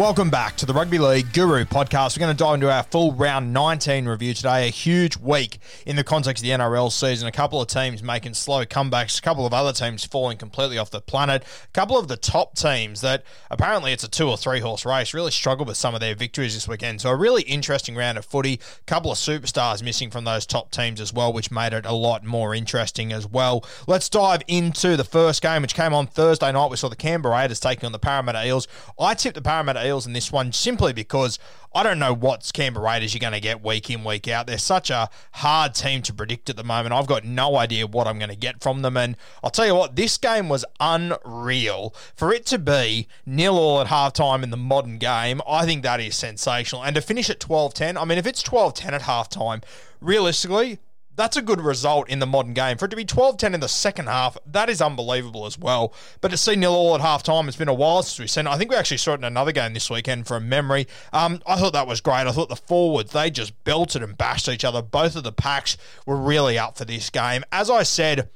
Welcome back to the Rugby League Guru podcast. We're going to dive into our full round 19 review today. A huge week in the context of the NRL season. A couple of teams making slow comebacks, a couple of other teams falling completely off the planet. A couple of the top teams that apparently it's a two or three horse race really struggled with some of their victories this weekend. So a really interesting round of footy. A couple of superstars missing from those top teams as well, which made it a lot more interesting as well. Let's dive into the first game, which came on Thursday night. We saw the Canberra Raiders taking on the Parramatta Eels. I tipped the Parramatta Eels in this one simply because I don't know what Canberra Raiders you're going to get week in, week out. They're such a hard team to predict at the moment. I've got no idea what I'm going to get from them. And I'll tell you what, this game was unreal. For it to be nil all at halftime in the modern game, I think that is sensational. And to finish at 12 10, I mean, if it's 12 10 at halftime, realistically, that's a good result in the modern game. For it to be 12 10 in the second half, that is unbelievable as well. But to see nil all at half time, it's been a while since we've seen it. I think we actually saw it in another game this weekend from memory. Um, I thought that was great. I thought the forwards, they just belted and bashed each other. Both of the packs were really up for this game. As I said,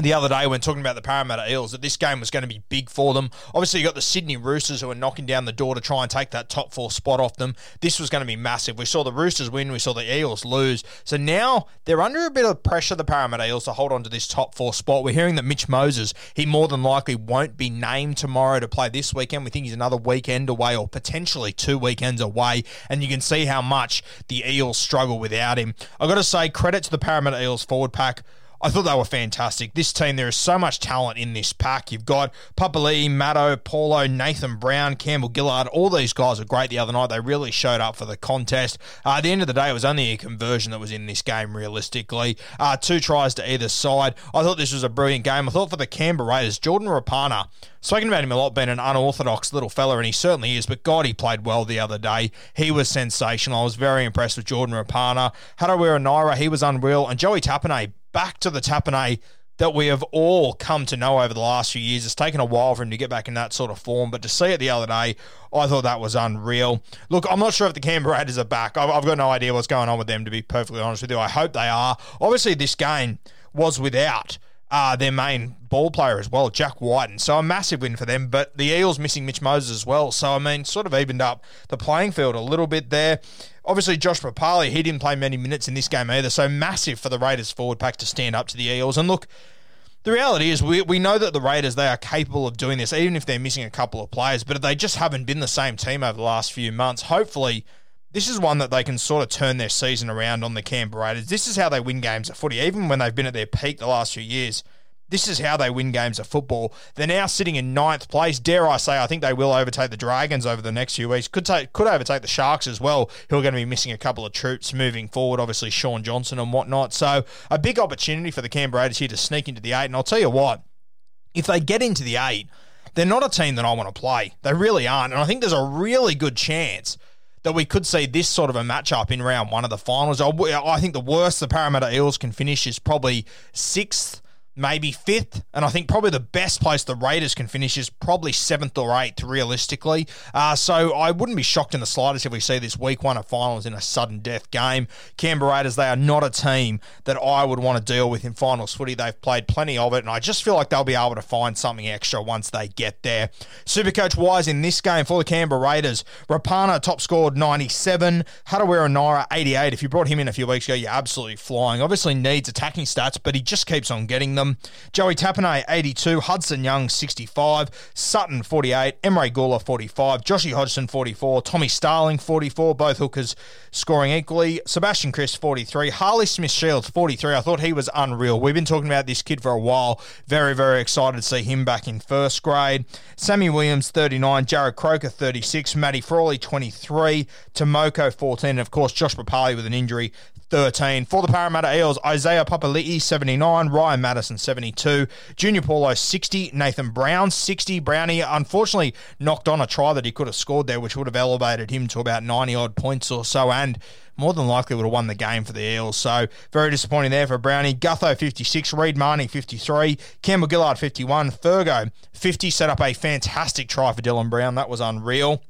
the other day when talking about the Parramatta Eels that this game was going to be big for them. Obviously, you got the Sydney Roosters who are knocking down the door to try and take that top four spot off them. This was going to be massive. We saw the Roosters win, we saw the Eels lose. So now they're under a bit of pressure, the Parramatta Eels, to hold on to this top four spot. We're hearing that Mitch Moses, he more than likely won't be named tomorrow to play this weekend. We think he's another weekend away or potentially two weekends away. And you can see how much the Eels struggle without him. I've got to say, credit to the Parramatta Eels forward pack. I thought they were fantastic. This team, there is so much talent in this pack. You've got Papali, Matto, Paulo, Nathan Brown, Campbell Gillard. All these guys were great the other night. They really showed up for the contest. Uh, at the end of the day, it was only a conversion that was in this game, realistically. Uh, two tries to either side. I thought this was a brilliant game. I thought for the Canberra Raiders, Jordan Rapana, spoken about him a lot, being an unorthodox little fella, and he certainly is, but God, he played well the other day. He was sensational. I was very impressed with Jordan Rapana. Harawira Naera, he was unreal. And Joey Tapine, back to the Tapine that we have all come to know over the last few years. It's taken a while for him to get back in that sort of form, but to see it the other day, I thought that was unreal. Look, I'm not sure if the Canberra Raiders are back. I've, I've got no idea what's going on with them, to be perfectly honest with you. I hope they are. Obviously, this game was without uh, their main ball player as well, Jack Wighton. So a massive win for them. But the Eels missing Mitch Moses as well. So, I mean, sort of evened up the playing field a little bit there. Obviously, Josh Papali, he didn't play many minutes in this game either. So massive for the Raiders forward pack to stand up to the Eels. And look, the reality is we, we know that the Raiders, they are capable of doing this, even if they're missing a couple of players, but they just haven't been the same team over the last few months. Hopefully, this is one that they can sort of turn their season around on the Canberra Raiders. This is how they win games of footy, even when they've been at their peak the last few years. This is how they win games of football. They're now sitting in ninth place. Dare I say, I think they will overtake the Dragons over the next few weeks. Could take, could overtake the Sharks as well, who are going to be missing a couple of troops moving forward. Obviously, Shaun Johnson and whatnot. So a big opportunity for the Canberra Raiders here to sneak into the eight. And I'll tell you what, if they get into the eight, they're not a team that I want to play. They really aren't. And I think there's a really good chance that we could see this sort of a matchup in round one of the finals. I I think the worst the Parramatta Eels can finish is probably sixth maybe fifth, and I think probably the best place the Raiders can finish is probably seventh or eighth, realistically. Uh, so I wouldn't be shocked in the slightest if we see this week one of finals in a sudden death game. Canberra Raiders, they are not a team that I would want to deal with in finals footy. They've played plenty of it, and I just feel like they'll be able to find something extra once they get there. Supercoach wise in this game for the Canberra Raiders, Rapana top scored 97, Harawira Naera 88. If you brought him in a few weeks ago, you're absolutely flying. Obviously needs attacking stats, but he just keeps on getting them. Um, Joey Tapine, 82. Hudson Young, 65. Sutton, 48. Emre Guler, 45. Joshy Hodgson, 44. Tommy Starling, 44. Both hookers scoring equally. Sebastian Kris, 43. Harley Smith Shields, 43. I thought he was unreal. We've been talking about this kid for a while. Very, very excited to see him back in first grade. Sammy Williams, 39. Jarrod Croker, 36. Matty Frawley, 23. Tomoko, 14. And of course, Josh Papalii with an injury, 13. For the Parramatta Eels, Isaiah Papali'i, 79. Ryan Matterson, 72. Junior Paulo, 60. Nathan Brown, 60. Brownie, unfortunately, knocked on a try that he could have scored there, which would have elevated him to about 90 odd points or so, and more than likely would have won the game for the Eels. So very disappointing there for Brownie. Gutho 56, Reed Mahoney 53, Campbell Gillard 51, Fergo 50 set up a fantastic try for Dylan Brown. That was unreal.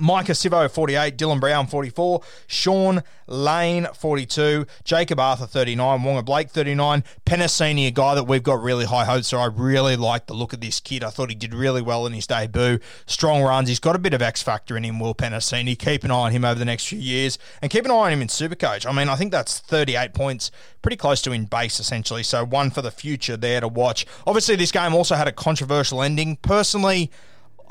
Maika Sivo, 48, Dylan Brown, 44, Shaun Lane, 42, Jacob Arthur, 39, Waqa Blake, 39, Penisini, a guy that we've got really high hopes for. I really like the look of this kid. I thought he did really well in his debut. Strong runs. He's got a bit of X factor in him, Will Penisini. Keep an eye on him over the next few years and keep an eye on him in Supercoach. I mean, I think that's 38 points, pretty close to in base, essentially. So one for the future there to watch. Obviously, this game also had a controversial ending. Personally,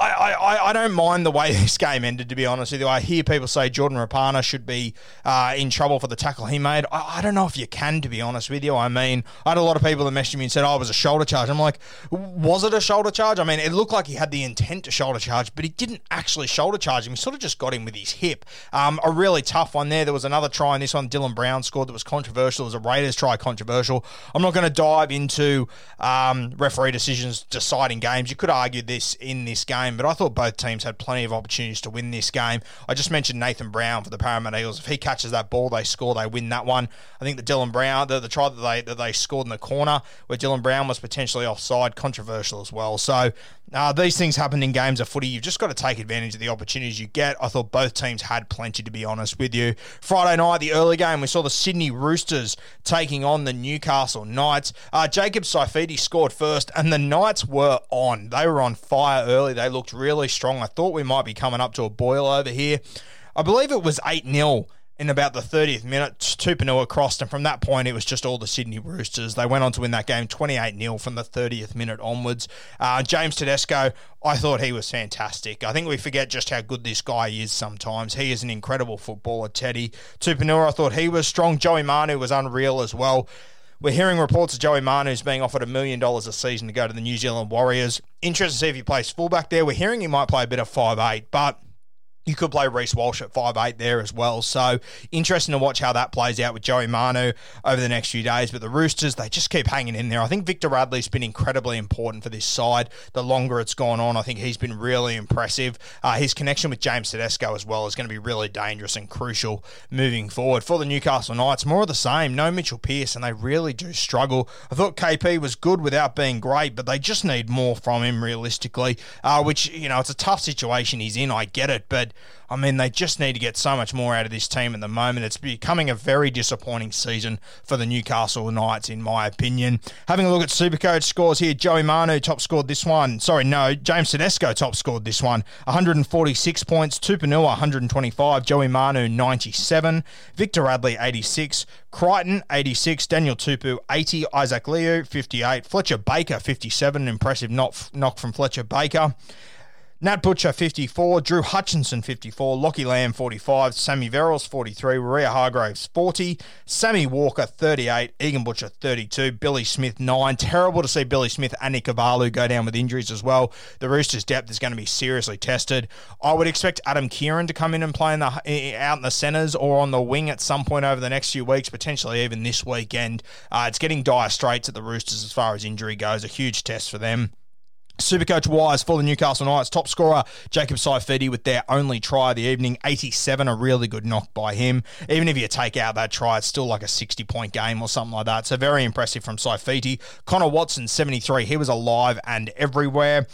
I, I, I don't mind the way this game ended, to be honest with you. I hear people say Jordan Rapana should be uh, in trouble for the tackle he made. I, I, don't know if you can, to be honest with you. I mean, I had a lot of people that messaged me and said, oh, it was a shoulder charge. I'm like, was it a shoulder charge? I mean, it looked like he had the intent to shoulder charge, but he didn't actually shoulder charge him. He sort of just got him with his hip. Um, a really tough one there. There was another try in this one. Dylan Brown scored that was controversial. It was a Raiders try controversial. I'm not going to dive into um, referee decisions deciding games. You could argue this in this game, but I thought both teams had plenty of opportunities to win this game. I just mentioned Nathan Brown for the Parramatta Eagles. If he catches that ball, they score, they win that one. I think the Dylan Brown, the, the try that they that they scored in the corner where Dylan Brown was potentially offside, controversial as well. So uh, these things happen in games of footy. You've just got to take advantage of the opportunities you get. I thought both teams had plenty, to be honest with you. Friday night, the early game, we saw the Sydney Roosters taking on the Newcastle Knights. Uh, Jacob Saifiti scored first, and the Knights were on. They were on fire early. They looked really strong. I thought we might be coming up to a boil over here. I believe it was 8 0 in about the 30th minute, Tupouniua crossed, and from that point, it was just all the Sydney Roosters. They went on to win that game 28 0 from the 30th minute onwards. Uh, James Tedesco, I thought he was fantastic. I think we forget just how good this guy is sometimes. He is an incredible footballer, Teddy. Tupouniua, I thought he was strong. Joey Manu was unreal as well. We're hearing reports of Joey Manu's being offered a million dollars a season to go to the New Zealand Warriors. Interested to see if he plays fullback there. We're hearing he might play a bit of five eight, but you could play Reece Walsh at five eight there as well. So interesting to watch how that plays out with Joey Manu over the next few days. But the Roosters, they just keep hanging in there. I think Victor Radley's been incredibly important for this side. The longer it's gone on, I think he's been really impressive. Uh, his connection with James Tedesco as well is going to be really dangerous and crucial moving forward. For the Newcastle Knights, more of the same. No Mitchell Pearce, and they really do struggle. I thought KP was good without being great, but they just need more from him realistically, uh, which, you know, it's a tough situation he's in. I get it, but I mean, they just need to get so much more out of this team at the moment. It's becoming a very disappointing season for the Newcastle Knights, in my opinion. Having a look at Supercoach scores here, Joey Manu top scored this one. Sorry, no, James Tedesco top scored this one. 146 points, Tupouniua 125, Joey Manu 97, Victor Radley 86, Crichton 86, Daniel Tupou 80, Isaac Liu 58, Fletcher Baker 57, impressive knock from Fletcher Baker. Nat Butcher, 54. Drew Hutchinson, 54. Lockie Lam, 45. Sammy Verrills, 43. Maria Hargraves, 40. Sammy Walker, 38. Egan Butcher, 32. Billy Smith, 9. Terrible to see Billy Smith and Nick Ikuvalu go down with injuries as well. The Roosters' depth is going to be seriously tested. I would expect Adam Keighran to come in and play in the, out in the centres or on the wing at some point over the next few weeks, potentially even this weekend. Uh, it's getting dire straits at the Roosters as far as injury goes. A huge test for them. Supercoach wise for the Newcastle Knights, top scorer Jacob Saifiti with their only try of the evening, 87, a really good knock by him. Even if you take out that try, it's still like a 60 point game or something like that. So very impressive from Saifiti. Connor Watson, 73, he was alive and everywhere.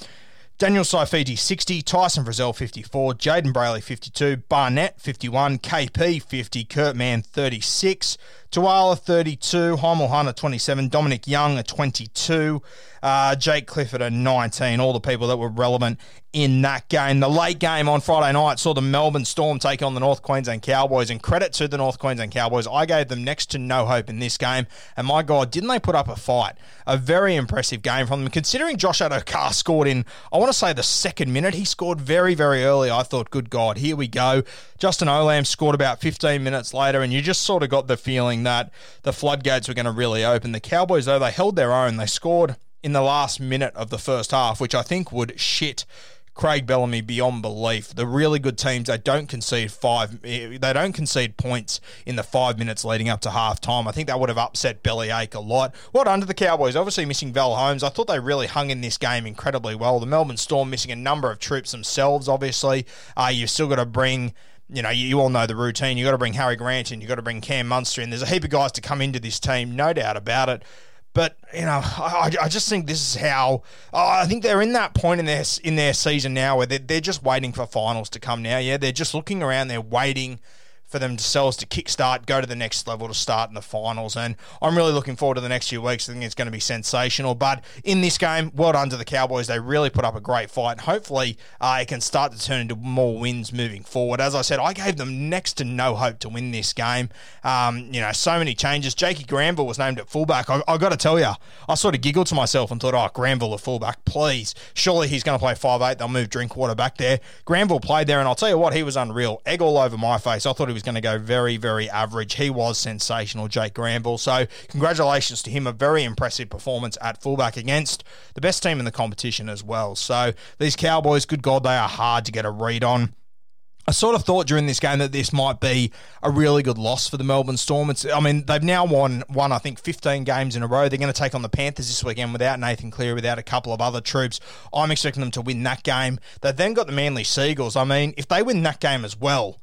Daniel Saifiti, 60. Tyson Frizell, 54. Jayden Brailey, 52. Barnett, 51. KP, 50. Kurt Mann, 36. Tuala, 32. Hymel Hunt, 27. Dominic Young, a 22. Uh, Jake Clifford, a 19. All the people that were relevant in that game. The late game on Friday night saw the Melbourne Storm take on the North Queensland Cowboys. And credit to the North Queensland Cowboys, I gave them next to no hope in this game. And my God, didn't they put up a fight? A very impressive game from them. Considering Josh Addo-Carr scored in, I want to say the second minute, he scored very, very early. I thought, good God, here we go. Justin Olam scored about 15 minutes later, and you just sort of got the feeling that the floodgates were going to really open. The Cowboys, though, they held their own. They scored in the last minute of the first half, which I think would shit Craig Bellamy beyond belief. The really good teams they don't concede five, they don't concede points in the five minutes leading up to half time. I think that would have upset Bellyache a lot. What under the Cowboys? Obviously missing Val Holmes. I thought they really hung in this game incredibly well. The Melbourne Storm missing a number of troops themselves. Obviously, uh, you've still got to bring you know, you, all know the routine. You've got to bring Harry Grant in, you've got to bring Cam Munster in. There's a heap of guys to come into this team, no doubt about it. But you know, I, I just think this is how I think they're in that point in their in their season now where they're, they're just waiting for finals to come now. Yeah, they're just looking around, they're waiting for themselves to kickstart, go to the next level to start in the finals. And I'm really looking forward to the next few weeks. I think it's going to be sensational. But in this game, well done to the Cowboys. They really put up a great fight. And hopefully, uh, it can start to turn into more wins moving forward. As I said, I gave them next to no hope to win this game. Um, you know, so many changes. Jakey Granville was named at fullback. I, I got to tell you, I sort of giggled to myself and thought, oh, Granville, at fullback, please. Surely he's going to play five eight. They'll move Drinkwater back there. Granville played there, and I'll tell you what, he was unreal. Egg all over my face. I thought he was going to go very, very average. He was sensational, Jake Granville. So, congratulations to him. A very impressive performance at fullback against the best team in the competition as well. So, these Cowboys, good God, they are hard to get a read on. I sort of thought during this game that this might be a really good loss for the Melbourne Storm. It's, I mean, they've now won, won, I think, 15 games in a row. They're going to take on the Panthers this weekend without Nathan Cleary, without a couple of other troops. I'm expecting them to win that game. They've then got the Manly Sea Eagles. I mean, if they win that game as well,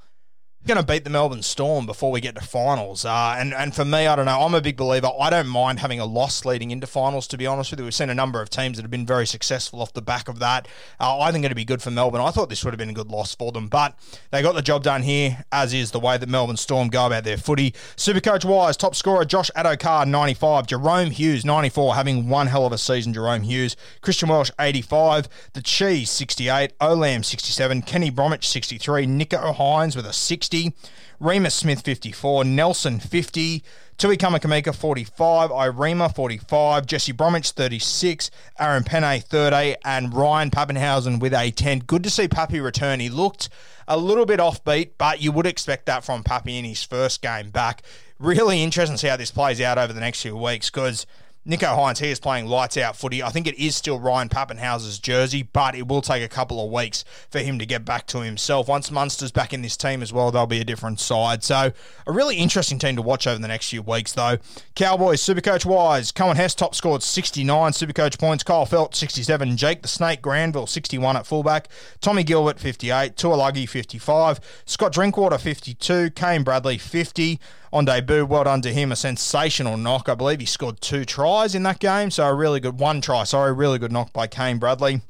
going to beat the Melbourne Storm before we get to finals. Uh, and, and for me, I don't know. I'm a big believer. I don't mind having a loss leading into finals, to be honest with you. We've seen a number of teams that have been very successful off the back of that. Uh, I think it'd be good for Melbourne. I thought this would have been a good loss for them, but they got the job done here, as is the way that Melbourne Storm go about their footy. Supercoach wise, top scorer Josh Addo-Carr, 95. Jahrome Hughes, 94, having one hell of a season, Jahrome Hughes. Christian Welch, 85. The Cheese, 68. Olam, 67. Kenny Bromwich, 63. Nicho Hynes with a 60. 60. Remus Smith, 54. Nelson, 50. Tui Kamikamica, 45. Irema, 45. Jesse Bromwich, 36. Aaron Pene, 30. And Ryan Papenhuyzen with a 10. Good to see Pappy return. He looked a little bit offbeat, but you would expect that from Pappy in his first game back. Really interesting to see how this plays out over the next few weeks because – Nicho Hynes, he is playing lights out footy. I think it is still Ryan Papenhuyzen's jersey, but it will take a couple of weeks for him to get back to himself. Once Munster's back in this team as well, they'll be a different side. So, a really interesting team to watch over the next few weeks, though. Cowboys, Supercoach wise, Coen Hess top scored 69 Supercoach points. Kyle Feldt 67. Jake the Snake Granville, 61 at fullback. Tommy Gilbert, 58. Tuilagi, 55. Scott Drinkwater, 52. Kane Bradley, 50 on debut. Well done to him. A sensational knock. I believe he scored two tries in that game. So a really good one try. Sorry, really good knock by Kane Bradley.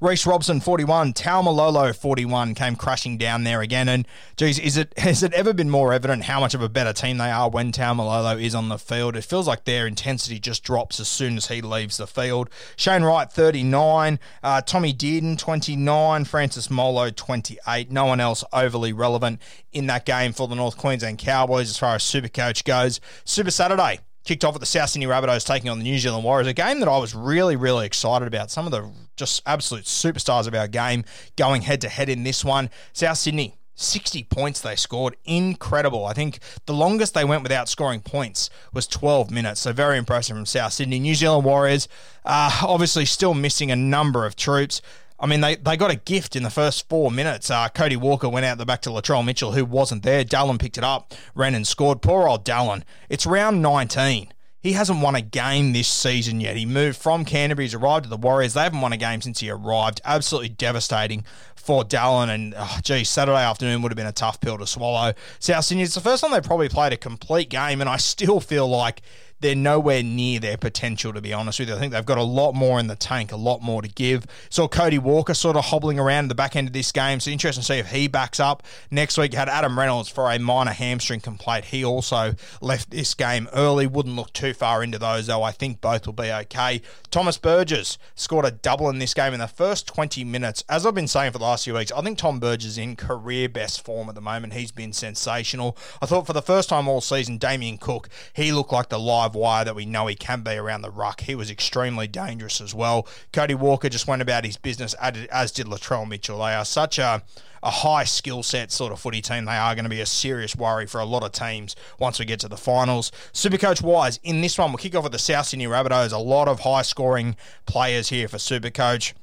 Reece Robson, 41. Taumalolo, 41, came crashing down there again. And, geez, is it has it ever been more evident how much of a better team they are when Taumalolo is on the field? It feels like their intensity just drops as soon as he leaves the field. Shane Wright, 39. Uh, Tommy Dearden, 29. Francis Molo, 28. No one else overly relevant in that game for the North Queensland Cowboys as far as Super Coach goes. Super Saturday kicked off at the South Sydney Rabbitohs taking on the New Zealand Warriors, a game that I was really, really excited about. Some of the just absolute superstars of our game going head to head in this one. South Sydney. 60 points they scored. Incredible. I think the longest they went without scoring points was 12 minutes. So, very impressive from South Sydney. New Zealand Warriors, uh, obviously, still missing a number of troops. I mean, they, they got a gift in the first four minutes. Uh, Cody Walker went out the back to Latrell Mitchell, who wasn't there. Dallin picked it up, ran and scored. Poor old Dallin. It's round 19. He hasn't won a game this season yet. He moved from Canterbury, he's arrived at the Warriors. They haven't won a game since he arrived. Absolutely devastating for Dallin. And, oh, geez, Saturday afternoon would have been a tough pill to swallow. South Sydney, it's the first time they've probably played a complete game, and I still feel like they're nowhere near their potential, to be honest with you. I think they've got a lot more in the tank, a lot more to give. Saw Cody Walker sort of hobbling around the back end of this game, so interesting to see if he backs up. Next week, had Adam Reynolds for a minor hamstring complaint. He also left this game early. Wouldn't look too far into those, though. I think both will be okay. Thomas Burgess scored a double in this game in the first 20 minutes. As I've been saying for the last few weeks, I think Tom Burgess is in career best form at the moment. He's been sensational. I thought for the first time all season, Damien Cook, he looked like the live wire that we know he can be around the ruck. He was extremely dangerous as well. Cody Walker just went about his business, as did Latrell Mitchell. They are such a a high skill set sort of footy team. They are going to be a serious worry for a lot of teams once we get to the finals. Supercoach wise, in this one, we'll kick off with the South Sydney Rabbitohs. A lot of high scoring players here for Supercoach.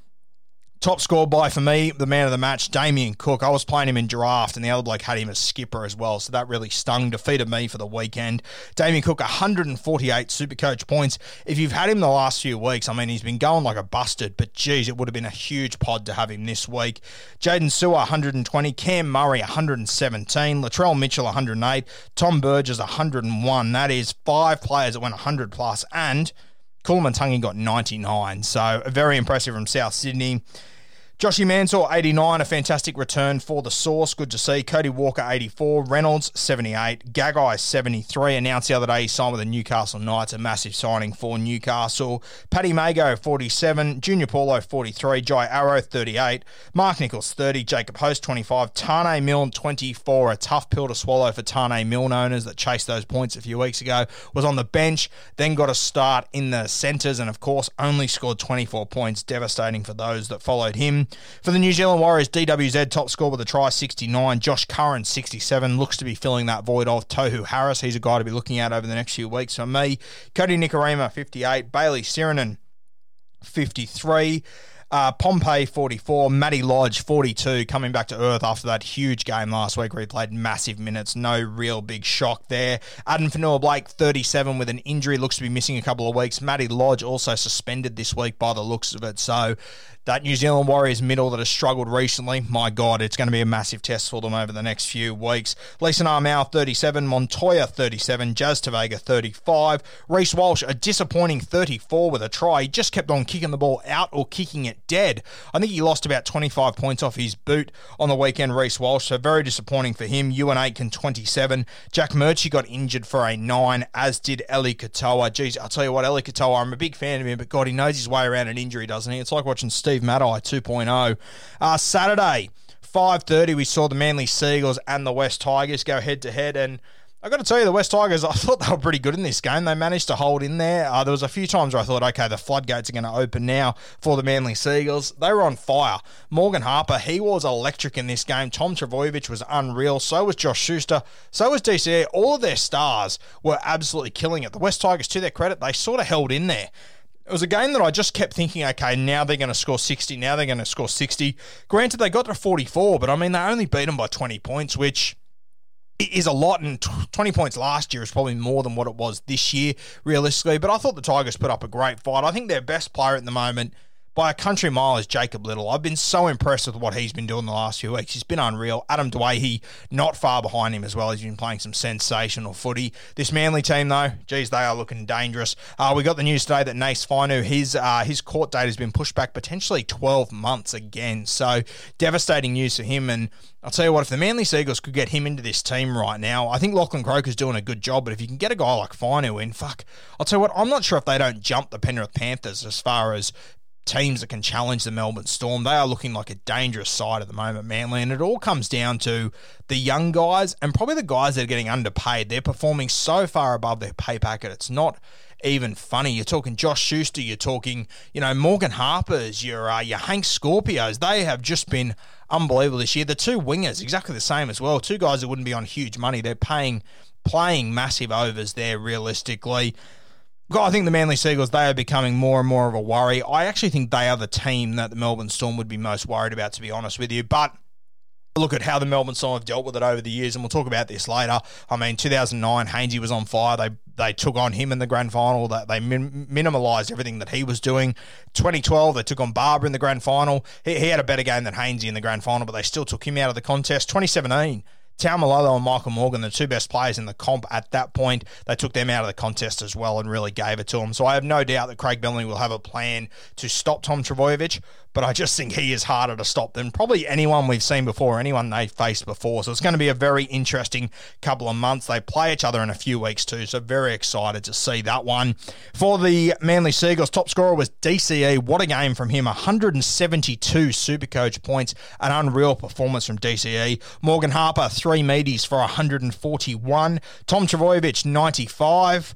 Top score by for me, the man of the match, Damien Cook. I was playing him in draft, and the other bloke had him as skipper as well, so that really stung. Defeated me for the weekend. Damien Cook, 148 Super Coach points. If you've had him the last few weeks, I mean, he's been going like a busted, but geez, it would have been a huge pod to have him this week. Jaydn Su'A, 120. Cam Murray, 117. Latrell Mitchell, 108. Tom Burgess, 101. That is five players that went 100 plus, and Koloamatangi got 99. So very impressive from South Sydney. Joshy Mansour, 89, a fantastic return for the source. Good to see. Cody Walker, 84. Reynolds, 78. Gagai, 73. Announced the other day he signed with the Newcastle Knights, a massive signing for Newcastle. Paddy Mago, 47. Junior Paulo, 43. Jai Arrow, 38. Mark Nichols, 30. Jacob Host, 25. Taane Milne, 24. A tough pill to swallow for Taane Milne owners that chased those points a few weeks ago. Was on the bench, then got a start in the centres, and of course, only scored 24 points. Devastating for those that followed him. For the New Zealand Warriors, DWZ top score with a try 69. Josh Curran 67 looks to be filling that void of Tohu Harris. He's a guy to be looking at over the next few weeks for me. Kodi Nikorima 58. Bayley Sironen 53. Uh, Pompey 44, Matty Lodge 42, coming back to earth after that huge game last week where he played massive minutes. No real big shock there. Addin Fonua-Blake 37 with an injury, looks to be missing a couple of weeks. Matty Lodge also suspended this week by the looks of it. So that New Zealand Warriors middle that has struggled recently, my God, it's going to be a massive test for them over the next few weeks. Leeson Armour 37, Montoya 37, Jazz Tevaga 35, Reece Walsh a disappointing 34 with a try. He just kept on kicking the ball out or kicking it dead. I think he lost about 25 points off his boot on the weekend, Reece Walsh, so very disappointing for him. Euan Aitken 27, Jack Murchie got injured for a 9, as did Eli Katoa. Geez, I'll tell you what, Eli Katoa, I'm a big fan of him, but God, he knows his way around an injury, doesn't he? It's like watching Steve Steve Matai 2.0. Uh, Saturday, 5.30, we saw the Manly Sea Eagles and the West Tigers go head to head and I got to tell you, the West Tigers, I thought they were pretty good in this game. They managed to hold in there. Uh, there was a few times where I thought, okay, the floodgates are going to open now for the Manly Sea Eagles. They were on fire. Morgan Harper, he was electric in this game. Tom Trbojevic was unreal. So was Josh Schuster. So was DCE. All of their stars were absolutely killing it. The West Tigers, to their credit, they sort of held in there. It was a game that I just kept thinking, okay, now they're going to score 60, now they're going to score 60. Granted, they got to 44, but I mean, they only beat them by 20 points, which is a lot, and 20 points last year is probably more than what it was this year, realistically. But I thought the Tigers put up a great fight. I think their best player at the moment – by a country mile is Jacob Little. I've been so impressed with what he's been doing the last few weeks. He's been unreal. Adam Doueihi not far behind him as well. He's been playing some sensational footy. This Manly team, though, geez, they are looking dangerous. Uh, we got the news today that Nace Fainu, his uh, his court date has been pushed back potentially 12 months again. So devastating news for him. And I'll tell you what, if the Manly Sea Eagles could get him into this team right now, I think Lachlan Croker's doing a good job. But if you can get a guy like Fainu in, fuck, I'll tell you what, I'm not sure if they don't jump the Penrith Panthers as far as teams that can challenge the Melbourne Storm. They are looking like a dangerous side at the moment, Manly. And it all comes down to the young guys and probably the guys that are getting underpaid. They're performing so far above their pay packet. It's not even funny. You're talking Josh Schuster. You're talking, you know, Morgan Harper's. Your uh, your Hank Scorpios. They have just been unbelievable this year. The two wingers, exactly the same as well. Two guys that wouldn't be on huge money. They're paying playing massive overs there realistically. I think the Manly Sea Eagles, they are becoming more and more of a worry. I actually think they are the team that the Melbourne Storm would be most worried about, to be honest with you. But look at how the Melbourne Storm have dealt with it over the years, and we'll talk about this later. I mean, 2009, Hainsey was on fire. They they took on him in the grand final. That they min- minimalised everything that he was doing. 2012, they took on Barba in the grand final. He, he had a better game than Hainsey in the grand final, but they still took him out of the contest. 2017. Taumalolo and Michael Morgan, the two best players in the comp at that point, they took them out of the contest as well and really gave it to them. So I have no doubt that Craig Bellamy will have a plan to stop Tom Trbojevic but I just think he is harder to stop than probably anyone we've seen before, anyone they've faced before. So it's going to be a very interesting couple of months. They play each other in a few weeks too, so very excited to see that one. For the Manly Sea Eagles, top scorer was DCE. What a game from him! 172 Supercoach points, an unreal performance from DCE. Morgan Harper three meaties for 141. Tom Trbojevic 95.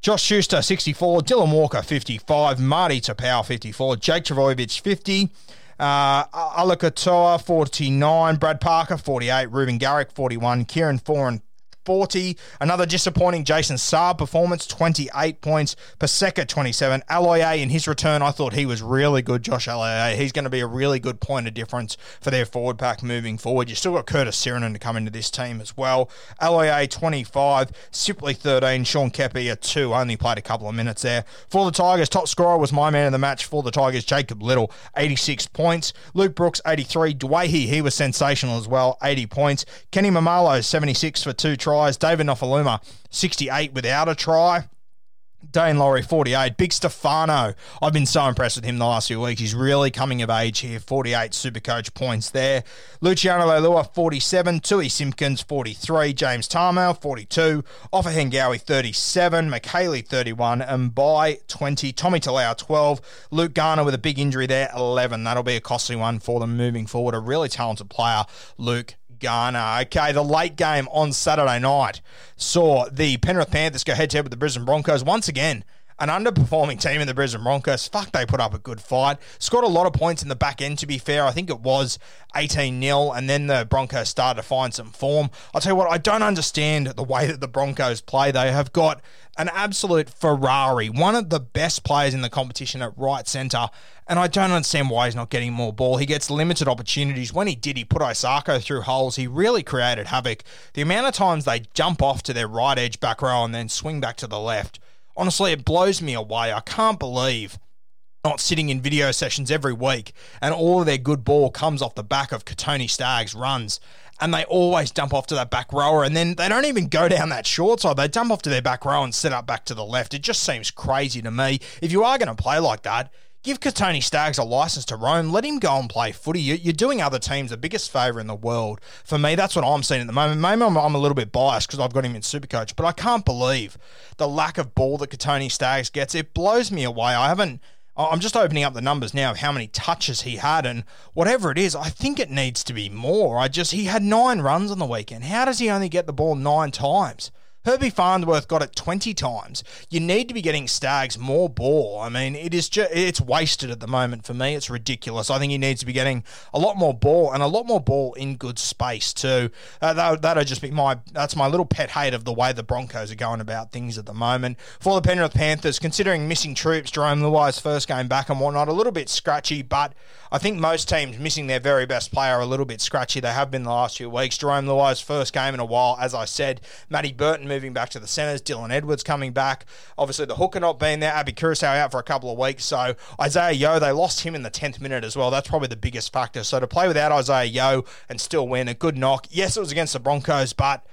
Josh Schuster, 64. Dylan Walker, 55. Marty Taupau, 54. Jake Trbojevic, 50. Uh, Alakatoa, 49. Brad Parker, 48. Reuben Garrick, 41. Kieran Foran, 40. Another disappointing Jason Saab performance, 28 points. Paseka, 27. Aloiai in his return, I thought he was really good, Josh Aloiai. He's going to be a really good point of difference for their forward pack moving forward. You've still got Curtis Sironen to come into this team as well. Aloiai, 25. Sipley, 13. Sean Keppie, a 2. Only played a couple of minutes there. For the Tigers, top scorer was my man of the match for the Tigers, Jacob Little, 86 points. Luke Brooks, 83. Dwayne, he was sensational as well, 80 points. Kenny Mamalo, 76 for two tries tries. David Nofoaluma, 68 without a try. Daine Laurie, 48. Big Stefano. I've been so impressed with him the last few weeks. He's really coming of age here. 48 Supercoach points there. Luciano Leilua, 47. Tui Simpkins, 43. James Tamou, 42. Offa Hengawi, 37. McHaley, 31. And by 20. Tommy Talau, 12. Luke Garner with a big injury there, 11. That'll be a costly one for them moving forward. A really talented player, Luke Garner. Okay, the late game on Saturday night saw the Penrith Panthers go head to head with the Brisbane Broncos once again an underperforming team in the Brisbane Broncos. Fuck, they put up a good fight. Scored a lot of points in the back end, to be fair. I think it was 18 0, and then the Broncos started to find some form. I'll tell you what, I don't understand the way that the Broncos play. They have got an absolute Ferrari, one of the best players in the competition at right centre. And I don't understand why he's not getting more ball. He gets limited opportunities. When he did, he put Isaako through holes. He really created havoc. The amount of times they jump off to their right edge back row and then swing back to the left honestly, it blows me away. I can't believe not sitting in video sessions every week and all of their good ball comes off the back of Kotoni Staggs runs and they always dump off to that back rower and then they don't even go down that short side. They dump off to their back row and set up back to the left. It just seems crazy to me. If you are going to play like that, Give Kotoni Staggs a license to roam. Let him go and play footy. You're doing other teams the biggest favour in the world. For me, that's what I'm seeing at the moment. Maybe I'm, I'm a little bit biased because I've got him in Supercoach, but I can't believe the lack of ball that Kotoni Staggs gets. It blows me away. I haven't. I'm just opening up the numbers now of how many touches he had, and whatever it is, I think it needs to be more. I just he had nine runs on the weekend. How does he only get the ball nine times? Herbie Farnsworth got it 20 times. You need to be getting Staggs more ball. I mean, it is just, it's wasted at the moment for me. It's ridiculous. I think he needs to be getting a lot more ball and a lot more ball in good space too. Uh, that, that'll just be my, that's my little pet hate of the way the Broncos are going about things at the moment. For the Penrith Panthers, considering missing troops, Jarome Luai's first game back and whatnot, a little bit scratchy, but I think most teams missing their very best player are a little bit scratchy. They have been the last few weeks. Jarome Luai's first game in a while, as I said. Matty Burton moving back to the centres. Dylan Edwards coming back. Obviously, the hooker not being there. Api Koroisau out for a couple of weeks. So Isaiah Yo, they lost him in the 10th minute as well. That's probably the biggest factor. So to play without Isaiah Yo and still win, a good knock. Yes, it was against the Broncos, but.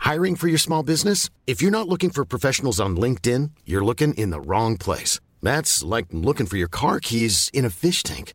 Hiring for your small business? If you're not looking for professionals on LinkedIn, you're looking in the wrong place. That's like looking for your car keys in a fish tank.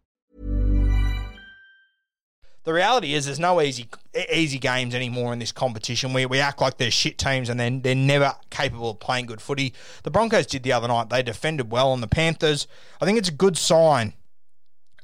The reality is there's no easy easy games anymore in this competition. We, we act like they're shit teams and then they're never capable of playing good footy. The Broncos did the other night. They defended well on the Panthers. I think it's a good sign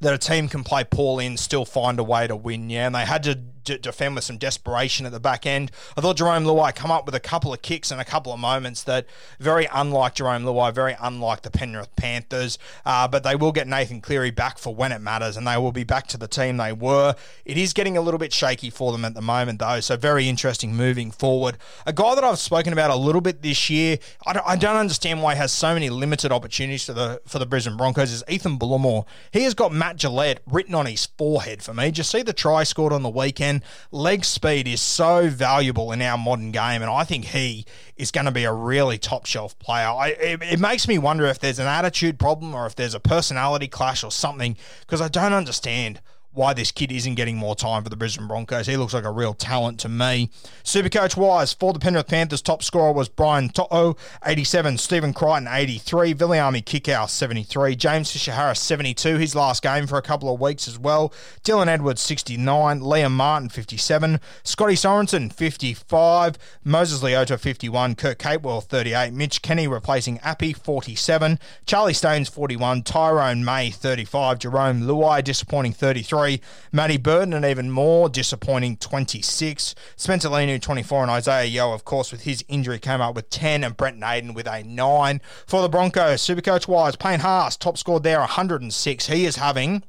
that a team can play poorly and still find a way to win. Yeah, and they had to d- defend with some desperation at the back end. I thought Jarome Luai come up with a couple of kicks and a couple of moments that very unlike Jarome Luai, very unlike the Penrith Panthers. Uh, but they will get Nathan Cleary back for when it matters, and they will be back to the team they were. It is getting a little bit shaky for them at the moment, though. So very interesting moving forward. A guy that I've spoken about a little bit this year. I don't, I don't understand why he has so many limited opportunities for the for the Brisbane Broncos. Is Ethan Bullemor? He has got Matt Gillett written on his forehead for me. Just see the try scored on the weekend. Leg speed is so valuable in our modern game, and I think he is going to be a really top shelf player. I, it, it makes me wonder if there's an attitude problem or if there's a personality clash or something because I don't understand why this kid isn't getting more time for the Brisbane Broncos. He looks like a real talent to me. Supercoach wise, for the Penrith Panthers, top scorer was Brian To'o, 87, Stephen Crichton, 83, Viliami Kikau, 73, James Fisher Harris, 72, his last game for a couple of weeks as well. Dylan Edwards, 69, Liam Martin, 57, Scotty Sorensen, 55, Moses Leota, 51, Kurt Capewell, 38, Mitch Kenny replacing Appy, 47, Charlie Staines, 41, Tyrone May, 35, Jarome Luai, disappointing 33, Matty Burton, an even more disappointing 26. Spencer Leniu, 24, and Isaiah Yo, of course, with his injury, came up with 10, and Brent Naden with a 9. For the Broncos, Supercoach wise, Payne Haas, top scored there, 106. He is having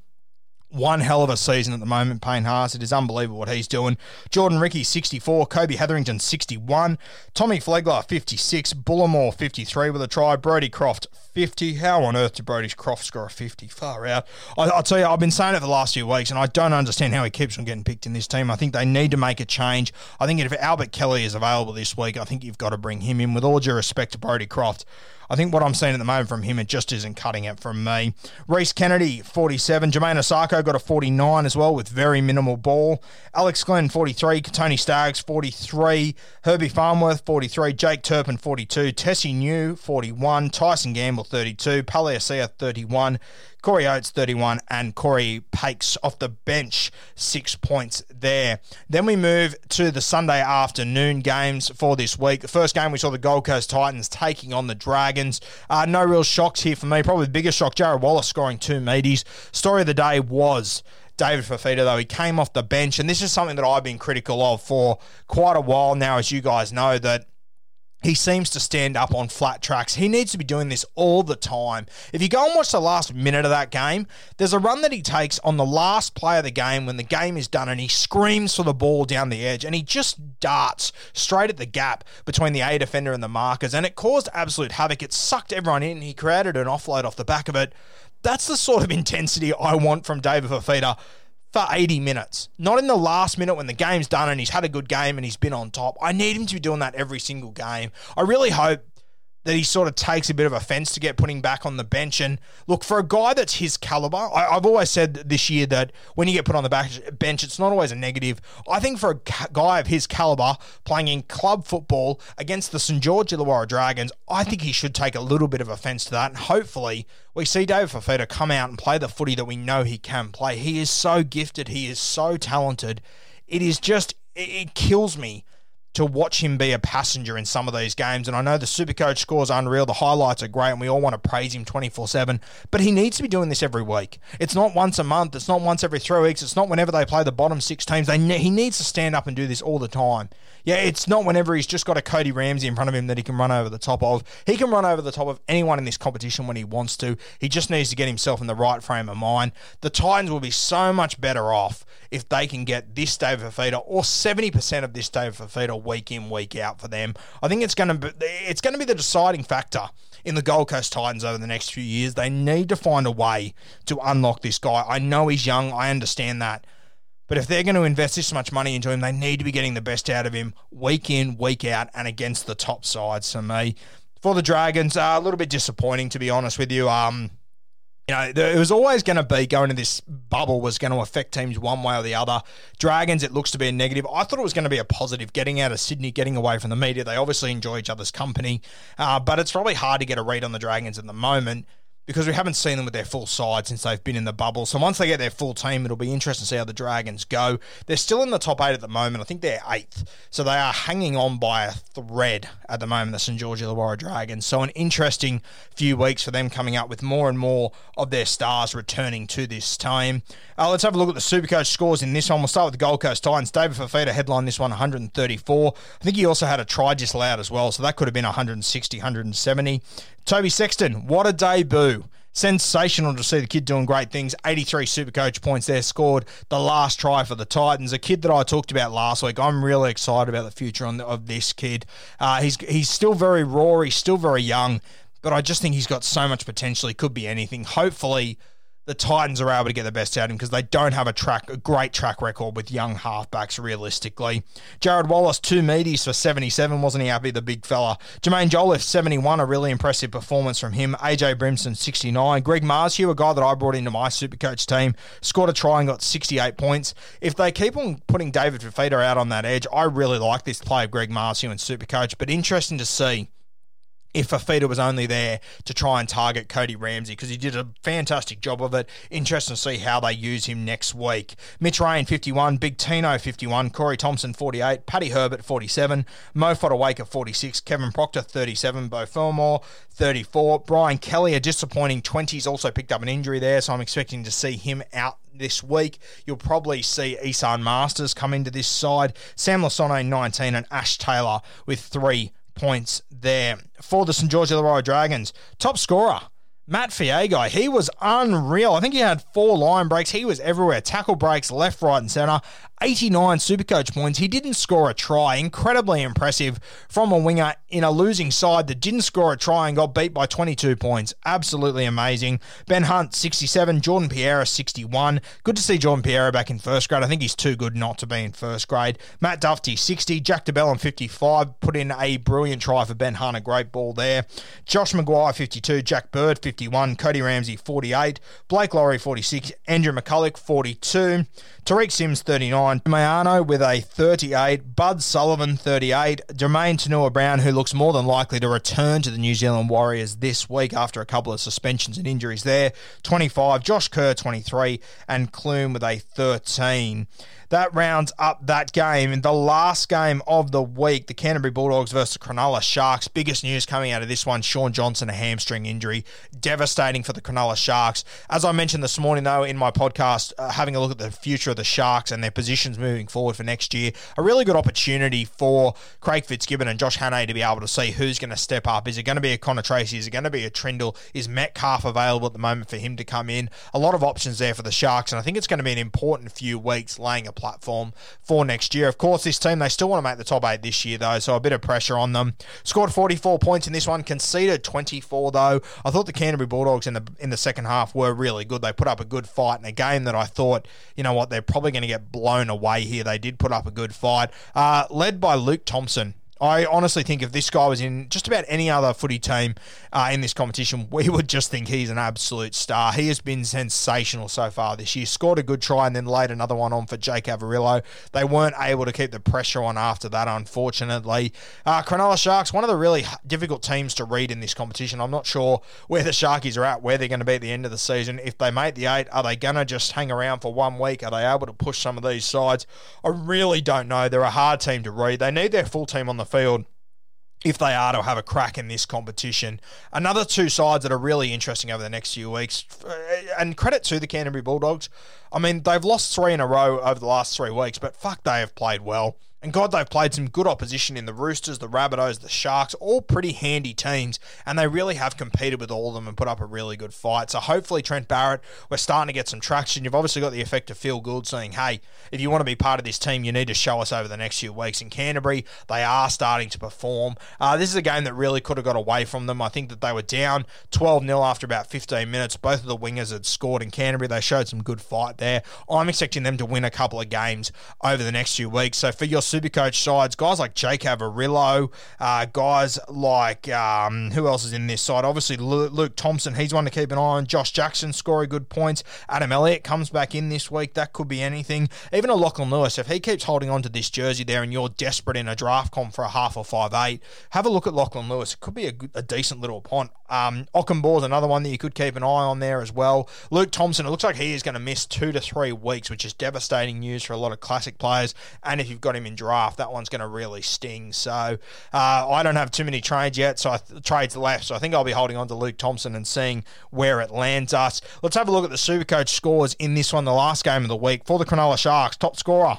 one hell of a season at the moment, Payne Haas. It is unbelievable what he's doing. Jordan Riki, 64. Kobe Hetherington, 61. Tommy Flegler, 56. Bullemor, 53 with a try. Brody Croft, 50. How on earth did Brody Croft score a 50? Far out. I, will tell you, I've been saying it for the last few weeks, and I don't understand how he keeps on getting picked in this team. I think they need to make a change. I think if Albert Kelly is available this week, I think you've got to bring him in. With all due respect to Brody Croft, I think what I'm seeing at the moment from him, it just isn't cutting it from me. Rhys Kennedy, 47. Jamayne Isaako got a 49 as well with very minimal ball. Alex Glenn, 43. Tony Staggs, 43. Herbie Farnsworth, 43. Jake Turpin, 42. Tesi Niu, 41. Tyson Gamble, 32. Paliasia, 31. Corey Oates, 31, and Corey Paix off the bench, six points there. Then we move to the Sunday afternoon games for this week. The first game we saw the Gold Coast Titans taking on the Dragons. Uh, no real shocks here for me. Probably the biggest shock, Jarrod Wallace scoring two meaties. Story of the day was David Fifita, though, he came off the bench, and this is something that I've been critical of for quite a while now, as you guys know, that he seems to stand up on flat tracks. He needs to be doing this all the time. If you go and watch the last minute of that game, there's a run that he takes on the last play of the game when the game is done and he screams for the ball down the edge and he just darts straight at the gap between the A defender and the markers and it caused absolute havoc. It sucked everyone in. He created an offload off the back of it. That's the sort of intensity I want from David Fifita for 80 minutes. Not in the last minute when the game's done and he's had a good game and he's been on top. I need him to be doing that every single game. I really hope that he sort of takes a bit of offense to get putting back on the bench. And look, for a guy that's his caliber, I, have always said this year that when you get put on the back bench, it's not always a negative. I think for a guy of his caliber playing in club football against the St George Illawarra Dragons, I think he should take a little bit of offense to that. And hopefully, we see David Fifita come out and play the footy that we know he can play. He is so gifted. He is so talented. It is just, it, it kills me to watch him be a passenger in some of these games. And I know the Supercoach scores unreal. The highlights are great, and we all want to praise him 24 7. But he needs to be doing this every week. It's not once a month. It's not once every three weeks. It's not whenever they play the bottom six teams. They he needs to stand up and do this all the time. Yeah, it's not whenever he's just got a Cody Ramsey in front of him that he can run over the top of. He can run over the top of anyone in this competition when he wants to. He just needs to get himself in the right frame of mind. The Titans will be so much better off if they can get this David Fifita or 70% of this David Fifita week in, week out for them. I think it's going to be, it's going to be the deciding factor in the Gold Coast Titans over the next few years. They need to find a way to unlock this guy. I know he's young. I understand that. But if they're going to invest this much money into him, they need to be getting the best out of him week in, week out, and against the top sides for me. For the Dragons, uh, a little bit disappointing, to be honest with you. Um, you know, it was always going to be going to this bubble was going to affect teams one way or the other. Dragons, it looks to be a negative. I thought it was going to be a positive, getting out of Sydney, getting away from the media. They obviously enjoy each other's company, uh, but it's probably hard to get a read on the Dragons at the moment. Because we haven't seen them with their full side since they've been in the bubble. So once they get their full team, it'll be interesting to see how the Dragons go. They're still in the top eight at the moment. I think they're eighth. So they are hanging on by a thread at the moment, the St. George Illawarra Dragons. So an interesting few weeks for them coming up with more and more of their stars returning to this team. Uh, let's have a look at the Supercoach scores in this one. We'll start with the Gold Coast Titans. David Fifita headlined this one 134. I think he also had a try disallowed as well, so that could have been 160, 170. Toby Sexton, what a debut. Sensational to see the kid doing great things. 83 super coach points there, scored the last try for the Titans. A kid that I talked about last week. I'm really excited about the future the, of this kid. Uh, he's, he's still very raw, he's still very young, but I just think he's got so much potential. He could be anything. Hopefully, the Titans are able to get the best out of him because they don't have a track, a great track record with young halfbacks. Realistically, Jarrod Wallace two meaties for seventy seven. Wasn't he happy? The big fella. Jermaine seventy one. A really impressive performance from him. AJ Brimson sixty nine. Greg Marzhew, a guy that I brought into my Supercoach team, scored a try and got sixty eight points. If they keep on putting David Fifita out on that edge, I really like this play of Greg Marzhew, in Supercoach. But interesting to see if Fifita was only there to try and target Cody Ramsey because he did a fantastic job of it. Interesting to see how they use him next week. Mitch Rein, 51. Big Tino, 51. Corey Thompson, 48. Paddy Herbert, 47. Mo Fotuaika, 46. Kevin Proctor, 37. Beau Fermor, 34. Brian Kelly, a disappointing 20s, also picked up an injury there, so I'm expecting to see him out this week. You'll probably see Esan Marsters come into this side. Sam Lisone, 19. And Ash Taylor with three points there for the St. George Illawarra Dragons. Top scorer, Matt Feagai. He was unreal. I think he had four line breaks. He was everywhere. Tackle breaks left, right, and centre. 89 Supercoach points. He didn't score a try. Incredibly impressive from a winger in a losing side that didn't score a try and got beat by 22 points. Absolutely amazing. Ben Hunt, 67. Jordan Pereira, 61. Good to see Jordan Pereira back in first grade. I think he's too good not to be in first grade. Matt Dufty, 60. Jack de Belin, 55. Put in a brilliant try for Ben Hunt. A great ball there. Josh McGuire, 52. Jack Bird, 51. Cody Ramsey, 48. Blake Lawrie, 46. Andrew McCullough, 42. Tariq Sims, 39. Mayano with a 38. Bud Sullivan, 38. Jamayne Taunoa-Brown, who looks more than likely to return to the New Zealand Warriors this week after a couple of suspensions and injuries there, 25. Josh Kerr, 23. And Clune with a 13. That rounds up that game. In the last game of the week, the Canterbury Bulldogs versus the Cronulla Sharks. Biggest news coming out of this one Shaun Johnson, a hamstring injury. Devastating for the Cronulla Sharks. As I mentioned this morning, though, in my podcast, uh, having a look at the future of the Sharks and their positions moving forward for next year, a really good opportunity for Craig Fitzgibbon and Josh Hannay to be able to see who's going to step up. Is it going to be a Connor Tracey? Is it going to be a Trindall? Is Metcalf available at the moment for him to come in? A lot of options there for the Sharks, and I think it's going to be an important few weeks laying a platform for next year. Of course, this team, they still want to make the top eight this year, though, so a bit of pressure on them. Scored 44 points in this one, conceded 24, though. I thought the Canterbury Bulldogs in the in the second half were really good. They put up a good fight in a game that I thought, you know what, they're probably going to get blown away here. They did put up a good fight, uh, led by Luke Thompson. I honestly think if this guy was in just about any other footy team uh, in this competition, we would just think he's an absolute star. He has been sensational so far this year. Scored a good try and then laid another one on for Jake Averillo. They weren't able to keep the pressure on after that, unfortunately. Uh, Cronulla Sharks, one of the really difficult teams to read in this competition. I'm not sure where the Sharkies are at, where they're going to be at the end of the season. If they make the eight, are they going to just hang around for one week? Are they able to push some of these sides? I really don't know. They're a hard team to read. They need their full team on the field if they are to have a crack in this competition. Another two sides that are really interesting over the next few weeks, uh, and credit to the Canterbury Bulldogs. I mean, they've lost three in a row over the last three weeks, but fuck, they have played well. And God, they've played some good opposition in the Roosters, the Rabbitohs, the Sharks, all pretty handy teams, and they really have competed with all of them and put up a really good fight. So hopefully, Trent Barrett, we're starting to get some traction. You've obviously got the effect of Phil Gould saying, hey, if you want to be part of this team, you need to show us over the next few weeks. In Canterbury, they are starting to perform. Uh, this is a game that really could have got away from them. I think that they were down 12 0 after about 15 minutes. Both of the wingers had scored in Canterbury. They showed some good fight there. I'm expecting them to win a couple of games over the next few weeks. So for your Supercoach sides, guys like Jake Averillo, uh, guys like um, who else is in this side? Obviously, Luke Thompson, he's one to keep an eye on. Josh Jackson scoring good points. Adam Elliott comes back in this week. That could be anything. Even a Lachlan Lewis, if he keeps holding on to this jersey there and you're desperate in a draft comp for a half or five eight, have a look at Lachlan Lewis. It could be a, a decent little punt. Um, is another one that you could keep an eye on there as well. Luke Thompson, it looks like he is going to miss two to three weeks, which is devastating news for a lot of classic players. And if you've got him in draft, that one's going to really sting. So uh, I don't have too many trades yet, so I th- trades left. So I think I'll be holding on to Luke Thompson and seeing where it lands us. Let's have a look at the Supercoach scores in this one, the last game of the week for the Cronulla Sharks. Top scorer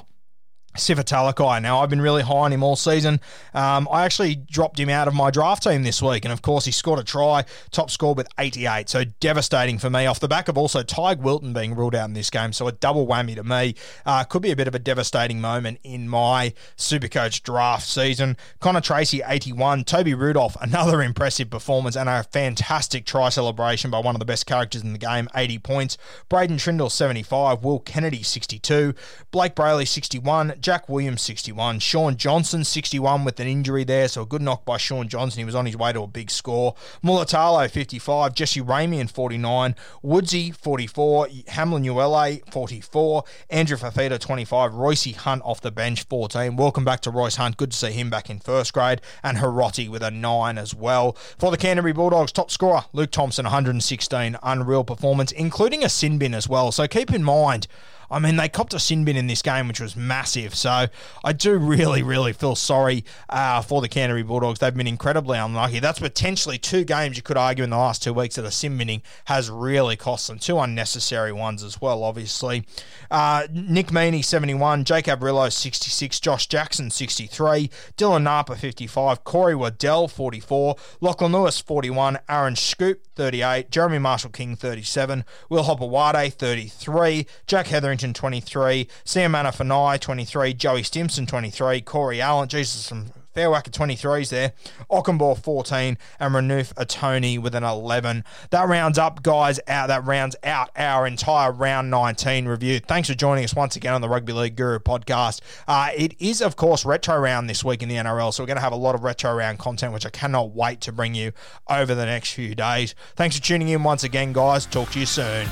Sifa Talakai. Now, I've been really high on him all season. Um, I actually dropped him out of my draft team this week, and of course, he scored a try, top score with 88. So devastating for me. Off the back of also Teig Wilton being ruled out in this game, so a double whammy to me. Uh, could be a bit of a devastating moment in my Supercoach draft season. Connor Tracey, 81. Toby Rudolph, another impressive performance and a fantastic try celebration by one of the best characters in the game, 80 points. Braydon Trindall, 75. Will Kennedy, 62. Blayke Brailey, 61. Jack Williams, 61. Shaun Johnson, 61 with an injury there, so a good knock by Shaun Johnson. He was on his way to a big score. Mulitalo, 55. Jesse Ramien, 49. Woodsy, 44. Hamlin Uele, 44. Andrew Fifita, 25. Royce Hunt off the bench, 14. Welcome back to Royce Hunt. Good to see him back in first grade. And Hiroti with a 9 as well. For the Canterbury Bulldogs, top scorer, Luke Thompson, 116. Unreal performance, including a sin bin as well. So keep in mind, I mean, they copped a sin bin in this game, which was massive. So I do really, really feel sorry uh, for the Canterbury Bulldogs. They've been incredibly unlucky. That's potentially two games you could argue in the last two weeks that a sin binning has really cost them. Two unnecessary ones as well, obviously. Uh, Nick Meaney, 71. Jake Averillo, 66. Josh Jackson, 63. Dylan Napa, 55. Corey Waddell, 44. Lachlan Lewis, 41. Aaron Schoupp, 38. Jeremy Marshall King, 37. Will Hopoate, 33. Jack Hetherington, 23. Sam Manafanai, 23. Joey Stimson, 23. Corey Allen, Jesus, some fair whack of 23s there. Ockenbaugh 14 and Renouf Atoni with an 11. That rounds up, guys, out. That rounds out our entire round 19 review. Thanks for joining us once again on the Rugby League Guru podcast. Uh, it is, of course, retro round this week in the NRL, so we're going to have a lot of retro round content, which I cannot wait to bring you over the next few days. Thanks for tuning in once again, guys. Talk to you soon.